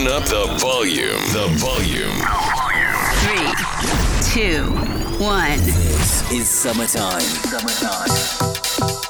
Turn up the volume. The volume. Three, two, one. This is summertime. Summertime.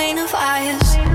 point of eyes.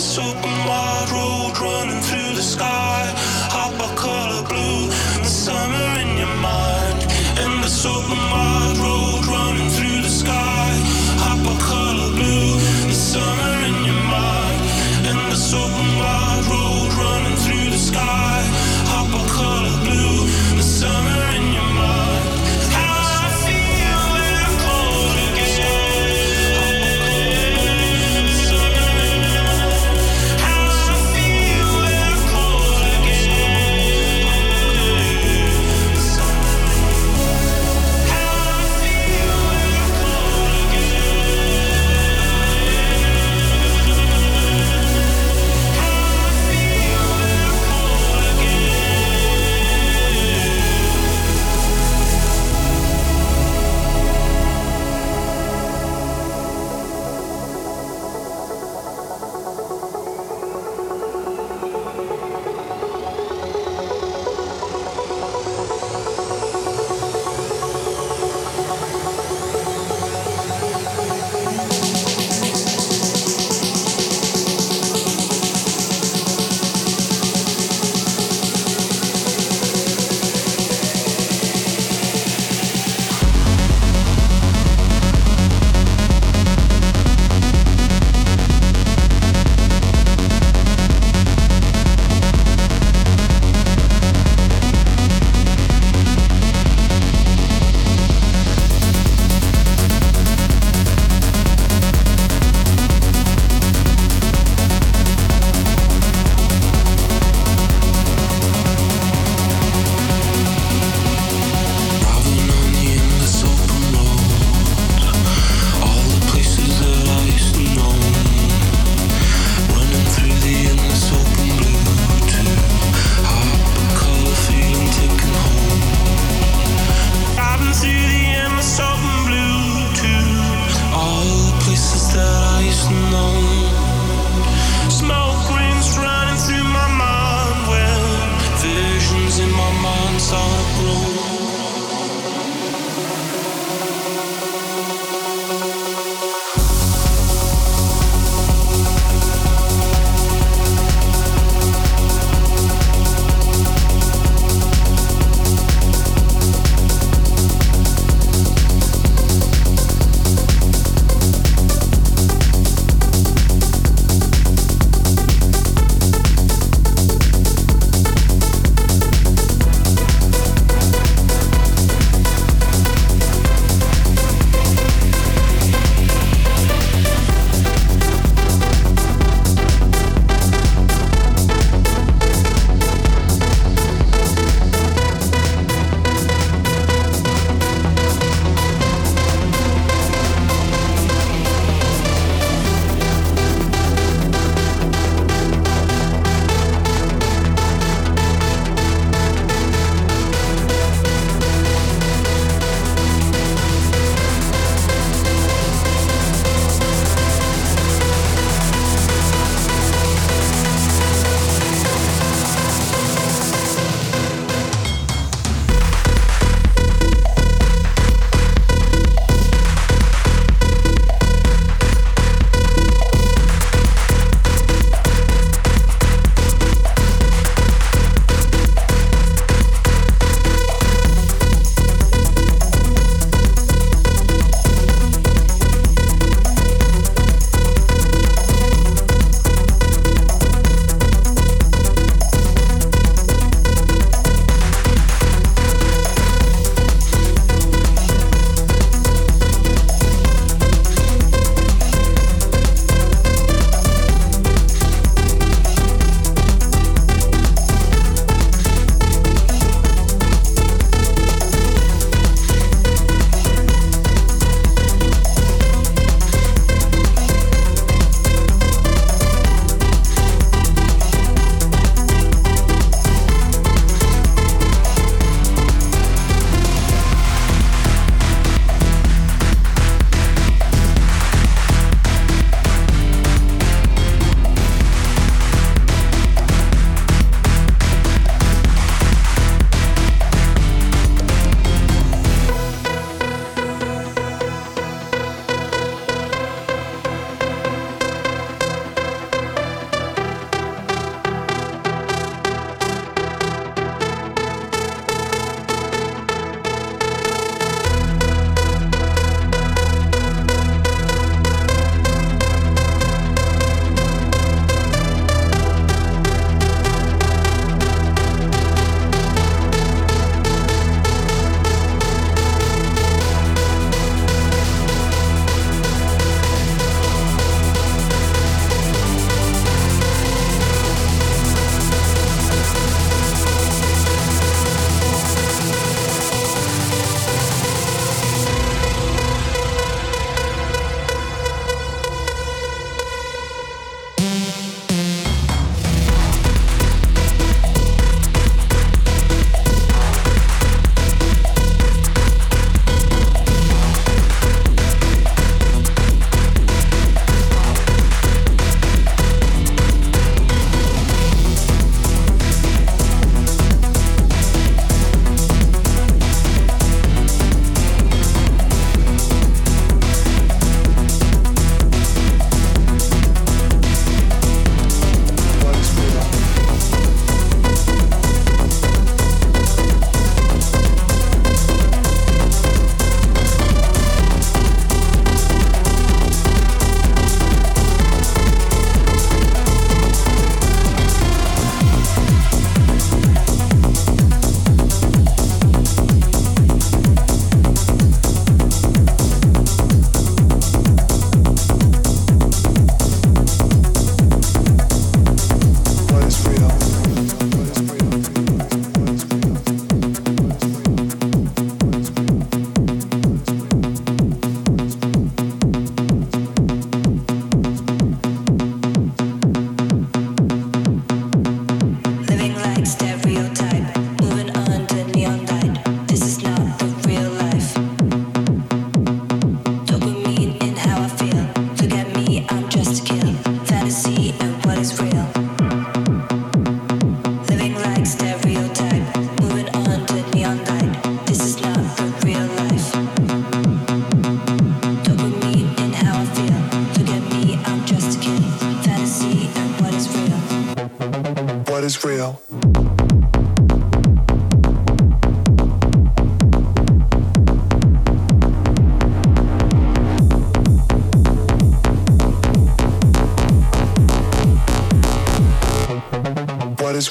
This open wide road running through the sky.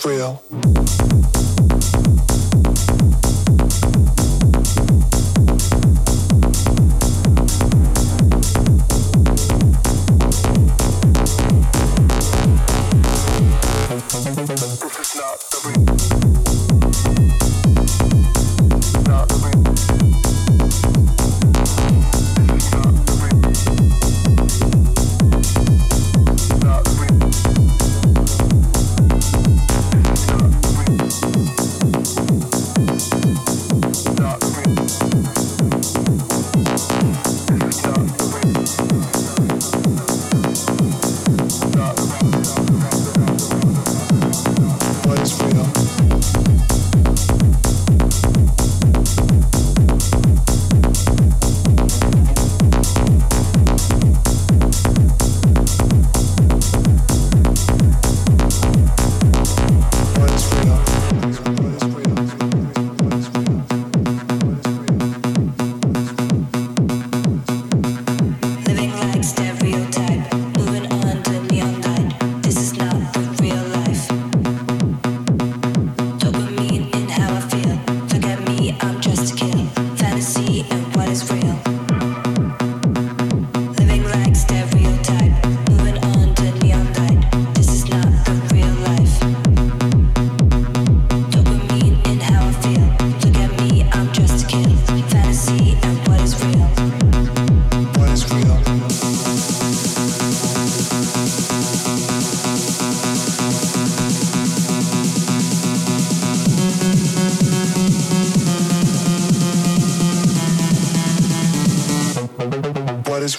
Real?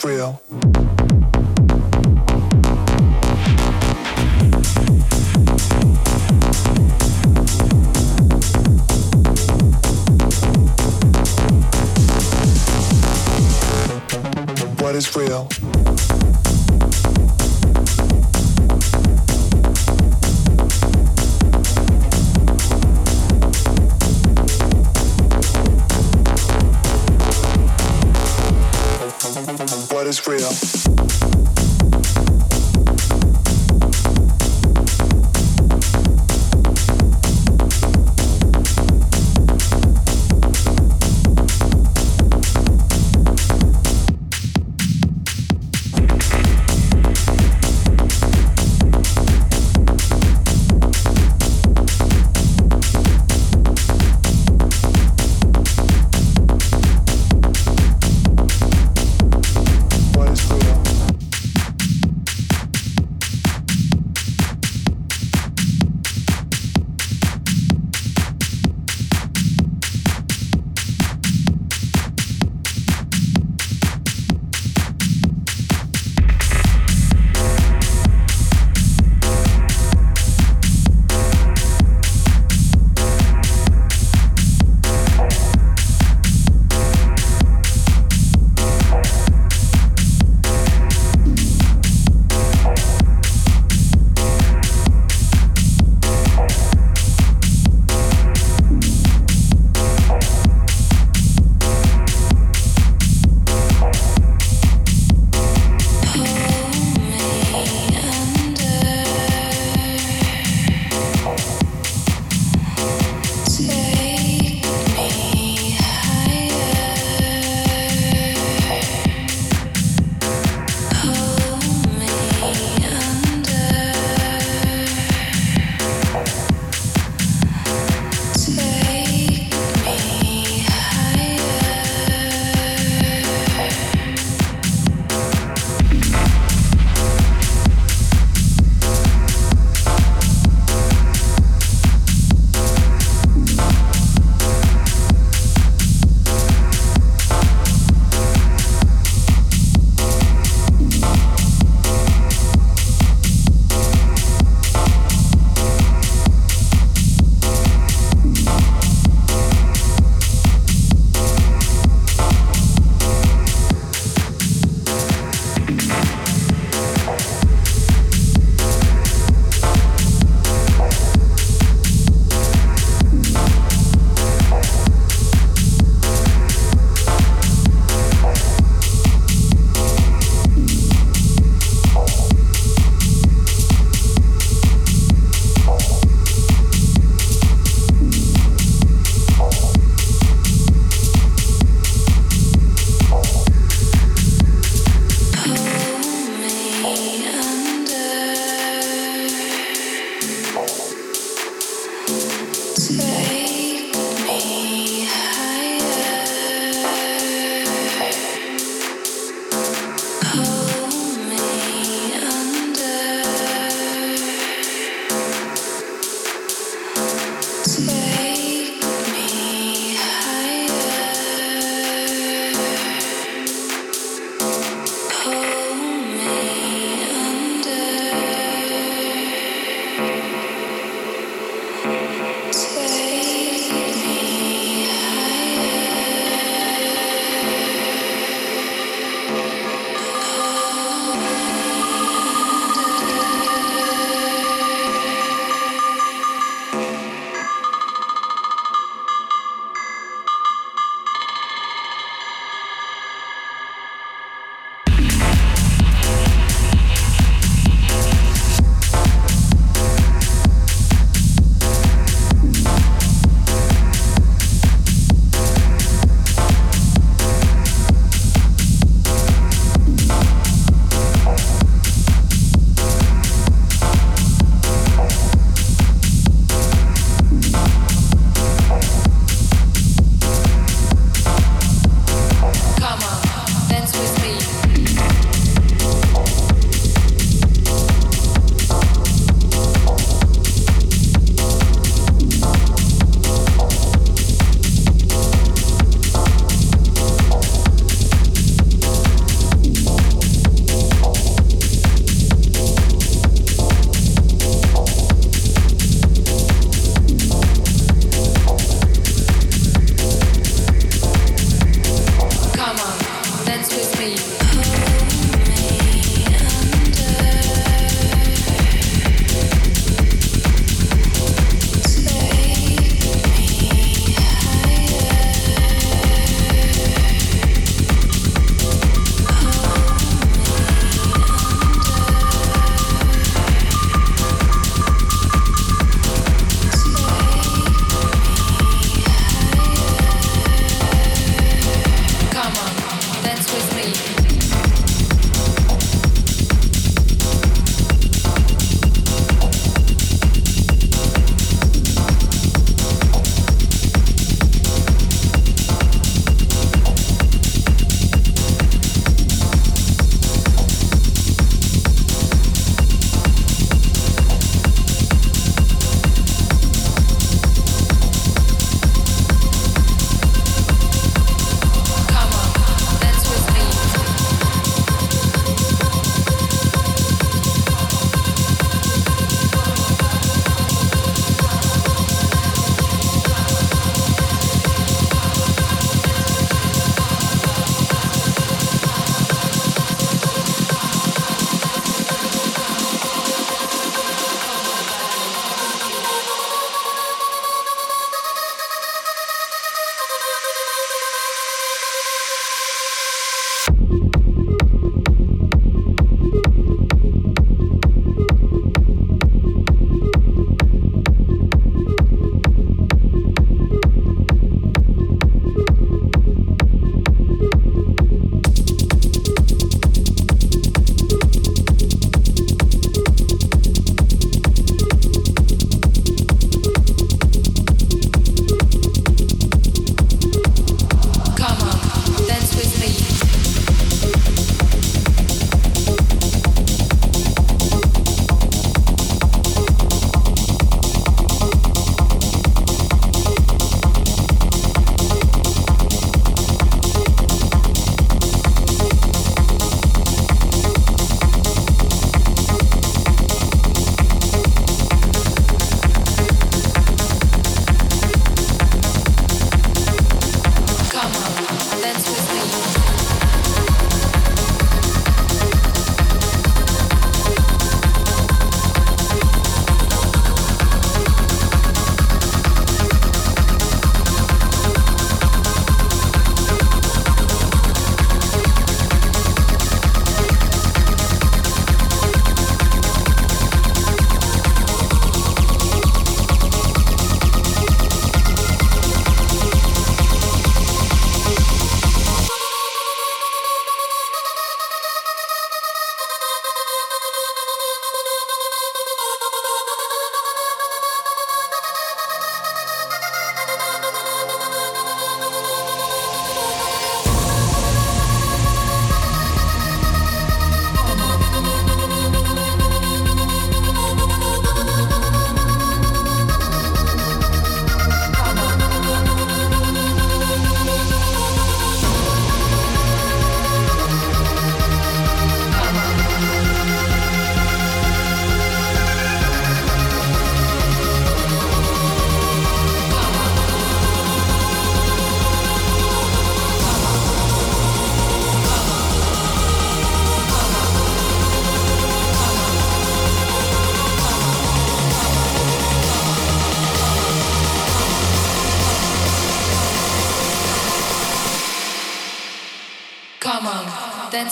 real.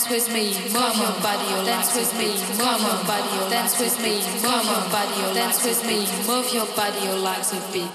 With me, move your body, oh, dance with me, move your body, oh, dance with me, move your body, oh, dance with me, move your body, oh, like a beat.